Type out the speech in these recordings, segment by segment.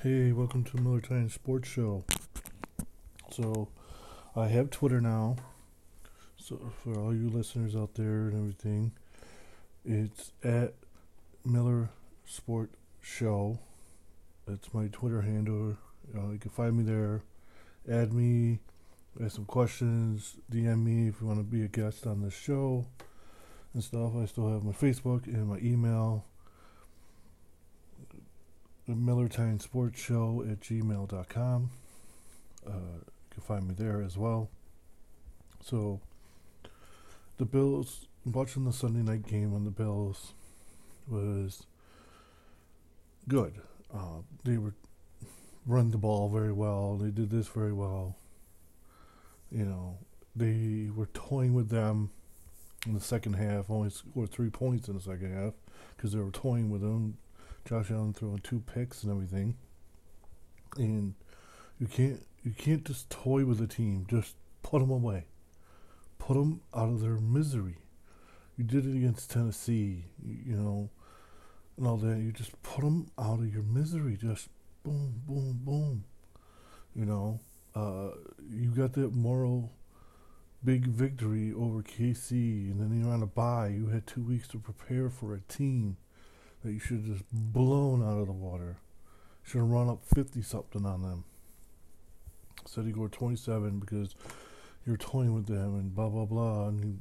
Hey, welcome to Miller Time Sports Show. So, I have Twitter now. So, for all you listeners out there and everything, it's at Miller Sport Show. That's my Twitter handle. Uh, you can find me there. Add me. Ask some questions. DM me if you want to be a guest on the show and stuff. I still have my Facebook and my email the Sports Show at gmail.com. Uh, you can find me there as well. So, the Bills, watching the Sunday night game on the Bills was good. Uh, they were run the ball very well. They did this very well. You know, they were toying with them in the second half. Only scored three points in the second half because they were toying with them Josh Allen throwing two picks and everything. And you can't you can't just toy with a team. Just put them away. Put them out of their misery. You did it against Tennessee, you, you know, and all that. You just put them out of your misery. Just boom, boom, boom. You know, uh, you got that moral big victory over KC, and then you're on a bye. You had two weeks to prepare for a team that you should have just blown out of the water. Should have run up 50 something on them. Said you go 27 because you're toying with them and blah, blah, blah. And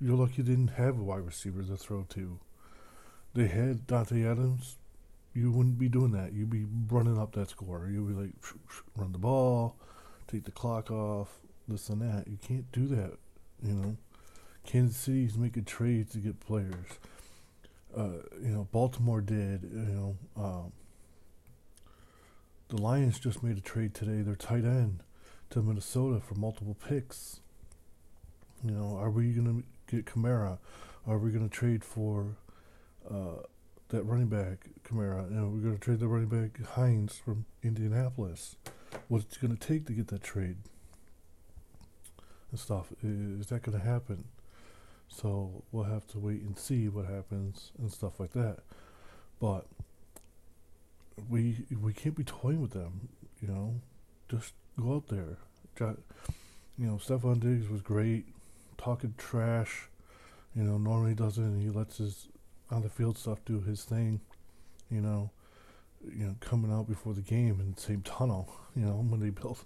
you're lucky you didn't have a wide receiver to throw to. They had Davante Adams. You wouldn't be doing that. You'd be running up that score. You'd be like, run the ball, take the clock off, this and that. You can't do that, you know. Kansas City's making trades to get players uh, you know, Baltimore did. You know, um, the Lions just made a trade today. Their tight end to Minnesota for multiple picks. You know, are we going to get Kamara? Are we going to trade for uh, that running back Kamara? You know, we're going to trade the running back Hines from Indianapolis. What's it going to take to get that trade and stuff? Is that going to happen? So we'll have to wait and see what happens and stuff like that. But we we can't be toying with them, you know. Just go out there. You know, Stefon Diggs was great, talking trash. You know, normally doesn't. He lets his on the field stuff do his thing. You know, you know, coming out before the game in the same tunnel. You know, when they built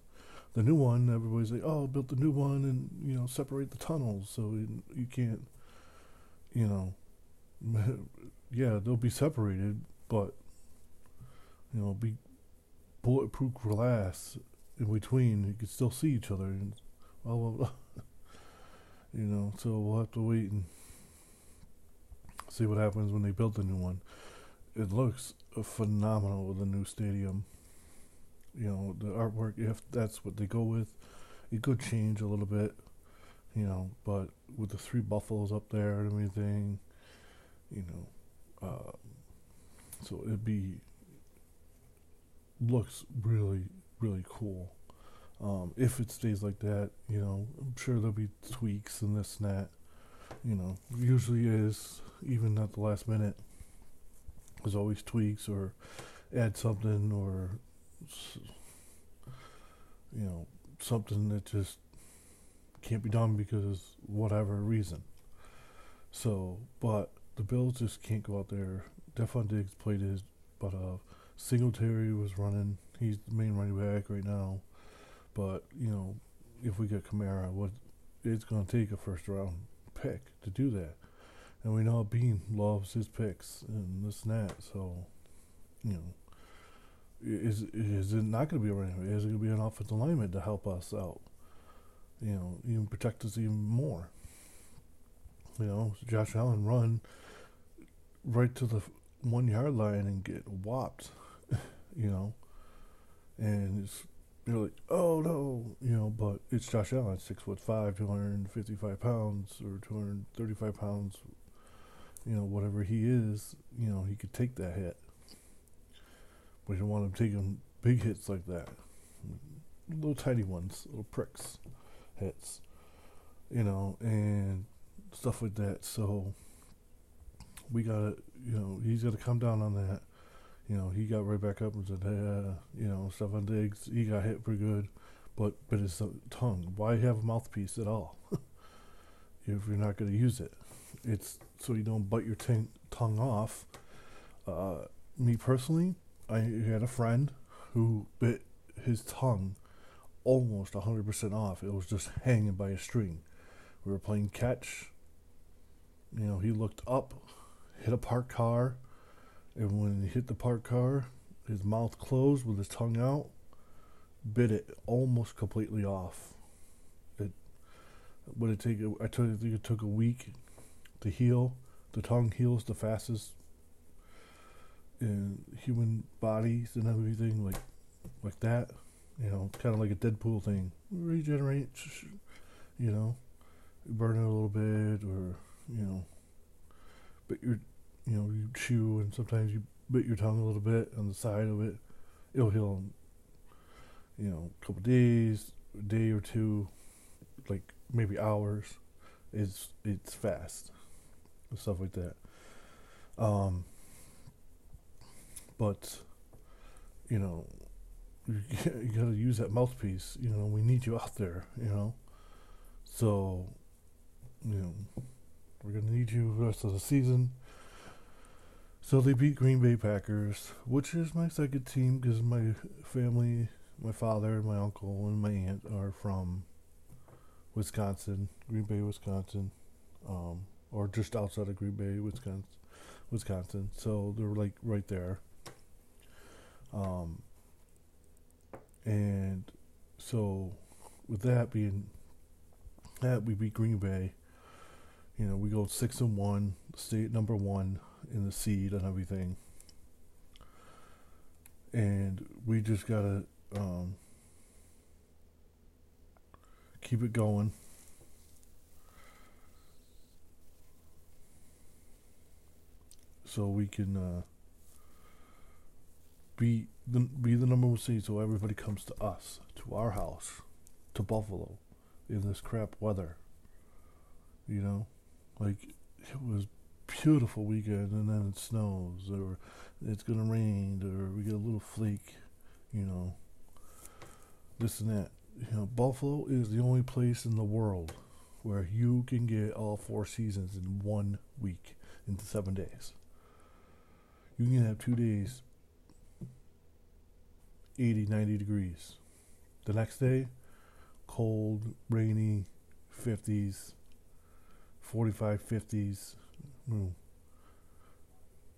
the new one, everybody's like, "Oh, built the new one, and you know, separate the tunnels so you, can't, you know, yeah, they'll be separated, but you know, be bulletproof glass in between. You can still see each other, and blah blah blah. you know, so we'll have to wait and see what happens when they build the new one. It looks phenomenal with the new stadium you know the artwork if that's what they go with it could change a little bit you know but with the three buffaloes up there and everything you know uh, so it'd be looks really really cool. Um, if it stays like that you know i'm sure there'll be tweaks and this and that you know usually is even at the last minute there's always tweaks or add something or you know, something that just can't be done because whatever reason. So, but the Bills just can't go out there. Stefon Diggs played his but uh Singletary was running. He's the main running back right now. But, you know, if we get Kamara, what it's gonna take a first round pick to do that. And we know Beane loves his picks and this and that, so you know is is it not going to be a running? Is it going to be an offensive lineman to help us out? You know, even protect us even more. You know, Josh Allen run right to the one yard line and get whopped. you know, and it's you're like, oh no, you know, but it's Josh Allen, six foot five, two hundred and fifty five pounds or two hundred and thirty five pounds. You know, whatever he is, you know, he could take that hit we don't want them taking big hits like that. Little tiny ones, little pricks, hits, you know, and stuff like that. So we gotta, you know, he's gotta come down on that. You know, he got right back up and said, hey, uh, you know, Stefon Diggs, he got hit pretty good, but but his tongue. Why have a mouthpiece at all if you're not to use it? It's so you don't bite your t- tongue off. Uh, me personally, I had a friend who bit his tongue almost 100% off. It was just hanging by a string. We were playing catch. You know, he looked up, hit a parked car, and when he hit the parked car, his mouth closed with his tongue out, bit it almost completely off. It would it take? I took. It took a week to heal. The tongue heals the fastest in human bodies and everything, like like that. You know, kind of like a Deadpool thing. Regenerate. You know, burn it a little bit, or you know, but you're you know, you chew and sometimes you bit your tongue a little bit on the side of it. It'll heal in, you know, a couple days, a day or two, like maybe hours. It's it's fast, stuff like that. Um, but you know, you, you got to use that mouthpiece. You know, we need you out there. You know, so you know, we're gonna need you the rest of the season. So they beat Green Bay Packers, which is my second team because my family, my father, my uncle, and my aunt are from Wisconsin, Green Bay, Wisconsin, um, or just outside of Green Bay, Wisconsin. Wisconsin. So they're like right there. Um, and so with that being that we beat Green Bay, you know, we go six and one, state number one in the seed and everything. And we just gotta um, keep it going. So we can uh, be the be the number one seed, so everybody comes to us, to our house, to Buffalo, in this crap weather. You know, like it was beautiful weekend and then it snows or it's to rain or we get a little flake, you know, this and that. You know, Buffalo is the only place in the world where you can get all four seasons in one week, in seven days. You can have two days, 80, 90 degrees. The next day, cold, rainy, 50s, 45, 50s, Hmm.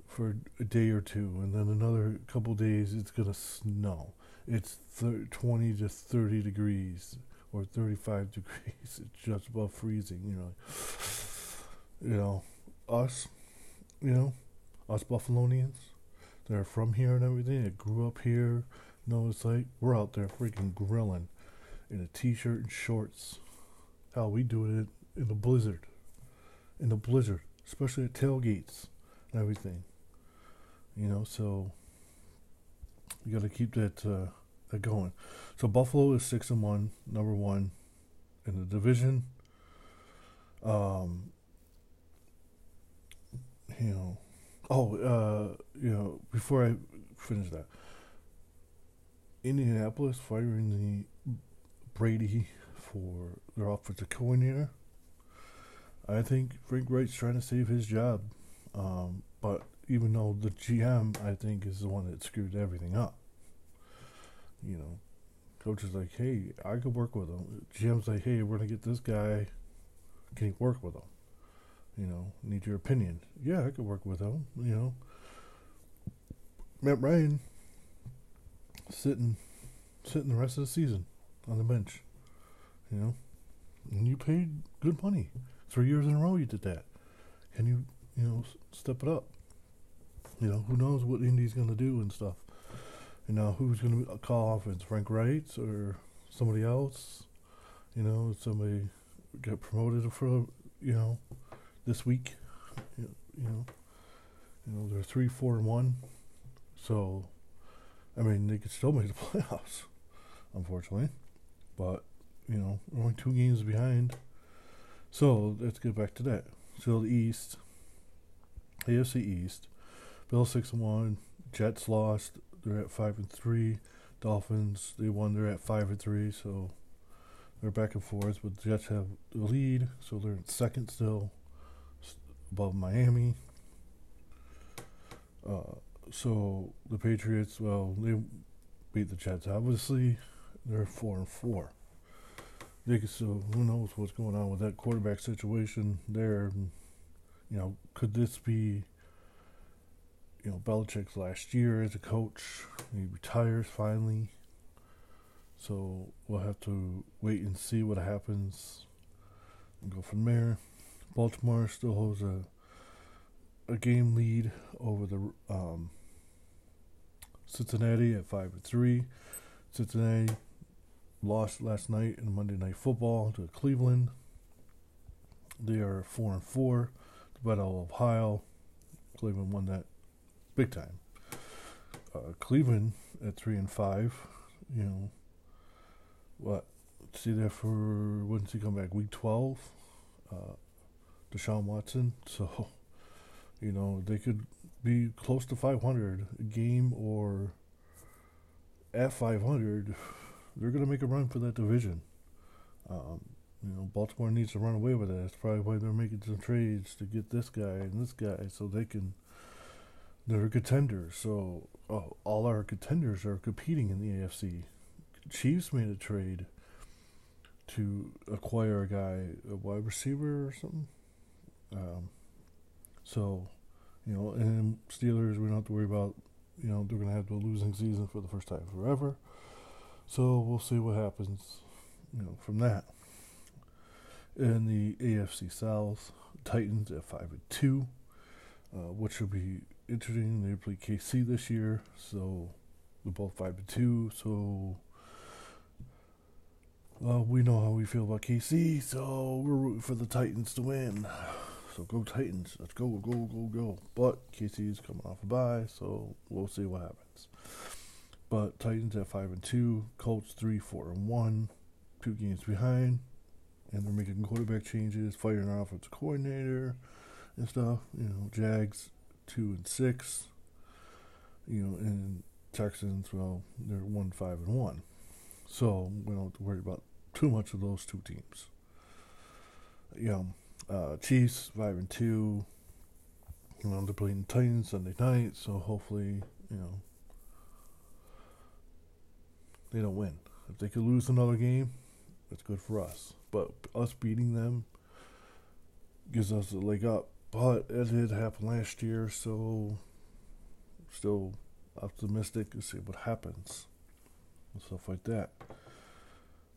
for a day or two, and then another couple days it's gonna snow. It's thir- 20 to 30 degrees or 35 degrees. It's just above freezing. You know, you know, us, you know, us Buffalonians that are from here and everything that grew up here. Know, it's like we're out there freaking grilling in a t-shirt and shorts. How we do it in the blizzard, in the blizzard especially at tailgates and everything. You know, so you got to keep that uh, that going. So Buffalo is six and one, number one in the division. Um, you know, oh, uh, you know, before I finish that, Indianapolis firing the Brady for their offensive coordinator I think Frank Reich's trying to save his job. Um, but even though the GM, I think, is the one that screwed everything up. You know, coach is like, hey, I could work with him. GM's like, hey, we're going to get this guy. Can you work with him? You know, need your opinion. Yeah, I could work with him. You know, Matt Ryan sitting, sitting the rest of the season on the bench. You know, and you paid good money. Three years in a row you did that. Can you, you know, step it up? You know, who knows what Indy's going to do and stuff. You know, who's going to uh, call offense? Frank Reich or somebody else? You know, somebody get promoted for, you know, this week. You, you know, you know, they're three, four, and one. So, I mean, they could still make the playoffs, unfortunately. But, you know, only two games behind. So let's get back to that. So the East, AFC East, Bill six and one, Jets lost. They're at five and three. Dolphins they won. They're at five and three. So they're back and forth. But the Jets have the lead, so they're in second still, above Miami. Uh, so the Patriots, well, they beat the Jets. Obviously, they're four and four. They who knows what's going on with that quarterback situation there? You know, could this be, you know, Belichick's last year as a coach? He retires finally. So we'll have to wait and see what happens and go from there. Baltimore still holds a a game lead over the um, Cincinnati at five and three. Cincinnati lost last night in Monday Night Football to Cleveland. They are four and four. The Battle of Ohio. Cleveland won that big time. Uh, Cleveland at three and five. You know what? See there for when's he come back? Week twelve. Uh, Deshaun Watson. So you know they could be close to 500 a game or at 500 they're going to make a run for that division. Um, you know baltimore needs to run away with it that's probably why they're making some trades to get this guy and this guy so they can they're contenders so oh, all our contenders are competing in the afc chiefs made a trade to acquire a guy a wide receiver or something. Um, so you know, and Steelers, we don't have to worry about, you know, they're going to have a losing season for the first time forever. So we'll see what happens, you know, from that. In the AFC South, Titans at five and two, uh, which will be interesting. They play KC this year, so we're both five and two. So uh, we know how we feel about KC, so we're rooting for the Titans to win. So go Titans. Let's go, go, go, go. But KC's coming off a bye, so we'll see what happens. But Titans at five and two, Colts three, four and one, two games behind, and they're making quarterback changes, firing our offensive coordinator and stuff. You know, Jags two and six. You know, and Texans, well, they're one five and one. So we don't have to worry about too much of those two teams. Know, uh, Chiefs and two. You know they're playing Titans Sunday night, so hopefully you know they don't win. If they could lose another game, that's good for us. But us beating them gives us a leg up. But it did happen last year, so still optimistic to see what happens and stuff like that.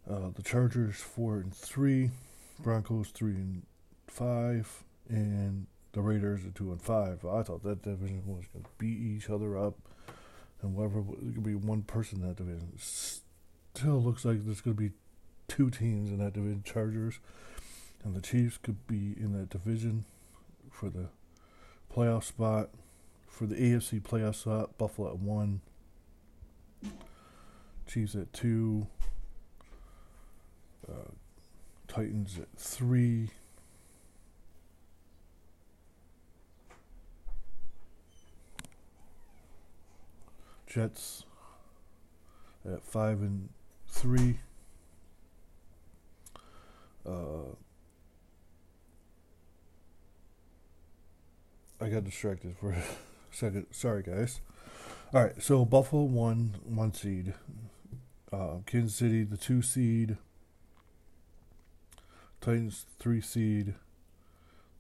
Uh, the Chargers four and three, Broncos three and five, and the Raiders are two and five. I thought that division was going to beat each other up, and whatever it could be one person in that division. Still looks like there's going to be two teams in that division: Chargers and the Chiefs could be in that division for the playoff spot. For the AFC playoff spot, Buffalo at one, Chiefs at two, uh, Titans at three, Jets at five and three. Uh, I got distracted for a second. Sorry, guys. All right, so Buffalo one one seed, uh, Kansas City the two seed, Titans three seed,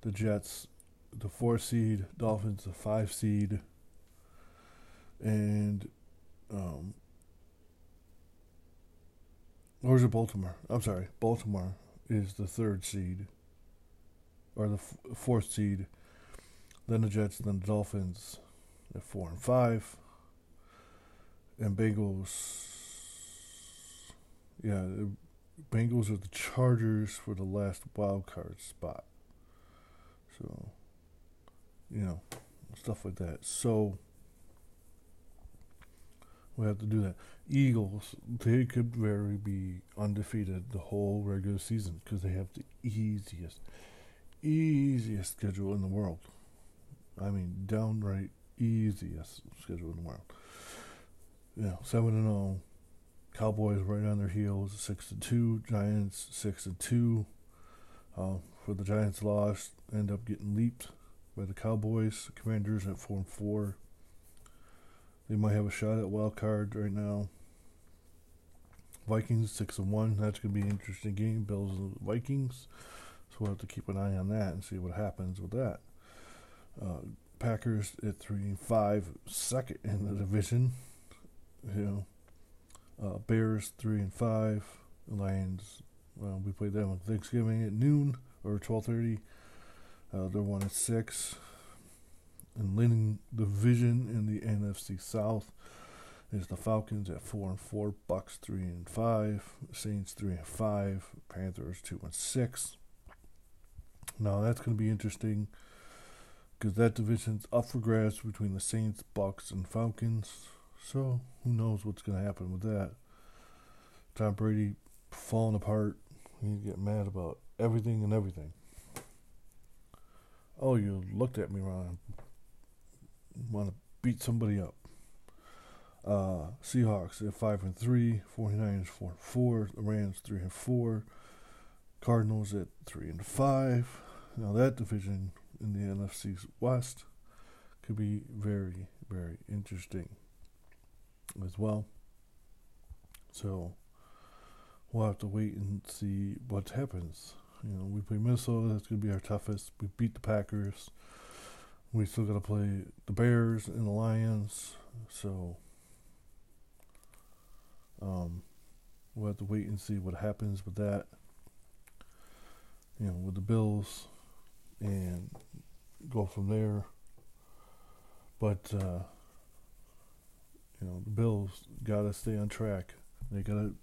the Jets the four seed, Dolphins the five seed and um, where's it Baltimore? I'm sorry, Baltimore is the third seed or the f- fourth seed. Then the Jets, then the Dolphins at four and five, and Bengals. Yeah, the Bengals are the Chargers for the last wild card spot. So, you know, stuff like that. So we have to do that. Eagles, they could very be undefeated the whole regular season because they have the easiest, easiest schedule in the world. I mean, downright easiest schedule in the world. Yeah, seven and zero. Cowboys right on their heels, six and two. Giants six and two. Uh, for the Giants lost, end up getting leaped by the Cowboys. Commanders at four and four. They might have a shot at wild card right now. Vikings six and one. That's gonna be an interesting game. Bills and Vikings. So we'll have to keep an eye on that and see what happens with that. Uh, Packers at three and five, second in the division. You know, uh, Bears three and five. Lions. Well, we played them on Thanksgiving at noon or twelve thirty. Uh, they're one and six. And leading the division in the NFC South is the Falcons at four and four, Bucks three and five, Saints three and five, Panthers two and six. Now that's going to be interesting because that division's up for grabs between the Saints, Bucks, and Falcons. So who knows what's going to happen with that? Tom Brady falling apart. You get mad about everything and everything. Oh, you looked at me wrong. Want to beat somebody up. Uh, Seahawks at five and three, 49ers four and four, the Rams three and four, Cardinals at three and five. Now that division in the NFC West could be very, very interesting as well. So we'll have to wait and see what happens. You know, we play Minnesota. That's going to be our toughest. We beat the Packers. We still got to play the Bears and the Lions. So um, we'll have to wait and see what happens with that. You know, with the Bills, and go from there. But uh, you know, the Bills got to stay on track. They got to.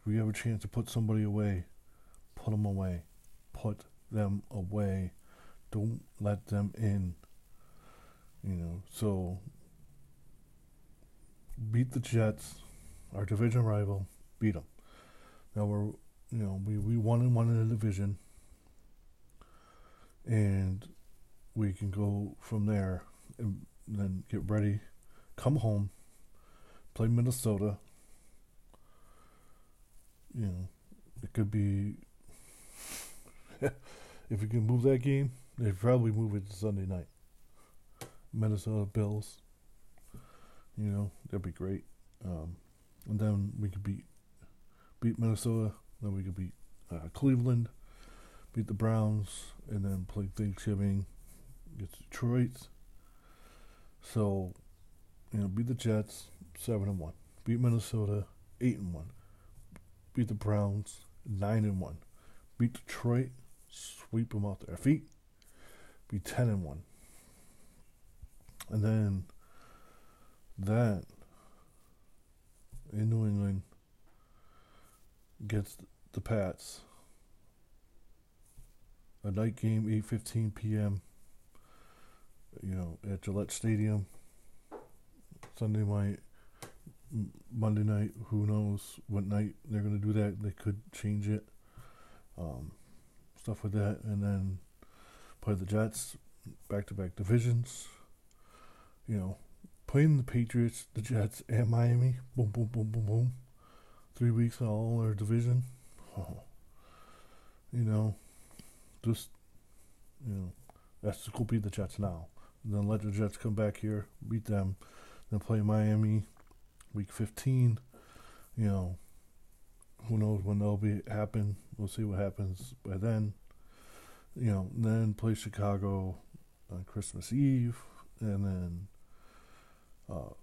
If we have a chance to put somebody away, put them away. Put them away. Don't let them in. You know, so beat the Jets, our division rival. Beat them. Now we're, you know, we we won and one in the division, and we can go from there and then get ready, come home, play Minnesota. You know, it could be if we can move that game, they'd probably move it to Sunday night. Minnesota Bills. You know, that'd be great. Um, and then we could beat beat Minnesota. Then we could beat uh, Cleveland, beat the Browns, and then play Thanksgiving against Detroit. So, you know, beat the Jets seven and one, beat Minnesota eight and one, beat the Browns nine and one, beat Detroit, sweep them off their feet, be ten and one, and then that in New England gets the Pats. A night game, 8:15 p.m. You know, at Gillette Stadium. Sunday night, Monday night. Who knows what night they're gonna do that? They could change it. Um, stuff like that, and then play the Jets, back-to-back divisions. You know, playing the Patriots, the Jets, and Miami. Boom, boom, boom, boom, boom. Three weeks in all our division. Oh. You know, just you know, that's go beat the Jets now. And then let the Jets come back here, beat them, then play Miami, week fifteen. You know, who knows when that'll be happen? We'll see what happens by then. You know, then play Chicago on Christmas Eve, and then uh,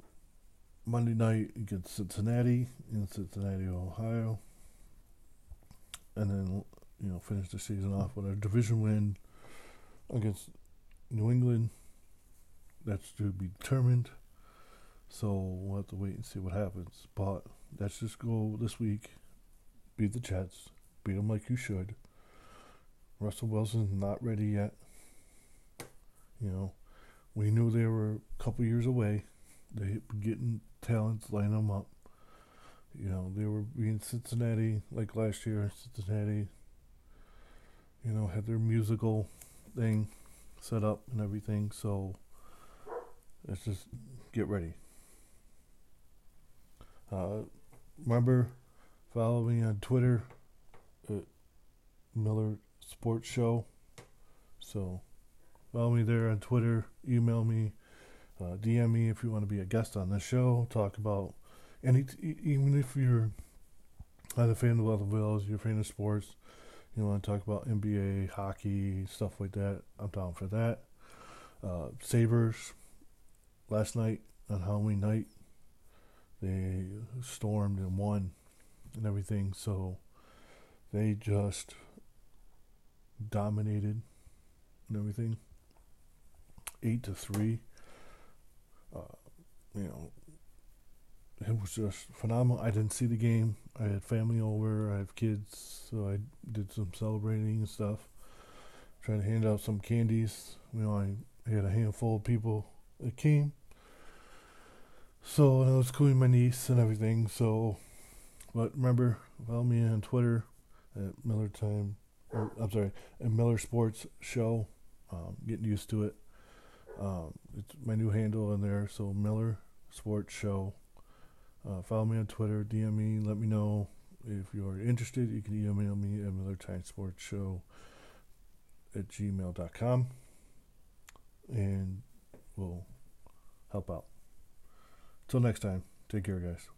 Monday night against Cincinnati in Cincinnati, Ohio, and then you know finish the season off with a division win against New England. That's to be determined. So we'll have to wait and see what happens. But let's just go this week. Beat the Jets. Beat them like you should. Russell Wilson's not ready yet. You know, we knew they were a couple years away. They getting talents, line them up. You know, they were being Cincinnati like last year. Cincinnati, you know, had their musical thing set up and everything. So let's just get ready. Uh, remember, follow me on Twitter at Miller Sports Show. So follow me there on Twitter. Email me, uh, DM me if you want to be a guest on the show. Talk about any, even if you're not a fan of the Bills, you're a fan of sports. You want to talk about NBA, hockey, stuff like that. I'm down for that. Uh, Sabres last night on Halloween night, they stormed and won and everything. So they just dominated and everything. Eight to three. Uh, you know, it was just phenomenal. I didn't see the game. I had family over. I have kids, so I did some celebrating and stuff. Trying to hand out some candies. You know, I had a handful of people that came. So I was cooling my niece and everything. So, but remember, follow me on Twitter at Miller Time. Or, I'm sorry, at Miller Sports Show. Um, getting used to it. Um, it's my new handle in there. So Miller Sports Show. Uh, follow me on Twitter, DM me, let me know if you're interested. You can email me at Miller Time Sports Show at gmail.com and we'll help out. Till next time, take care, guys.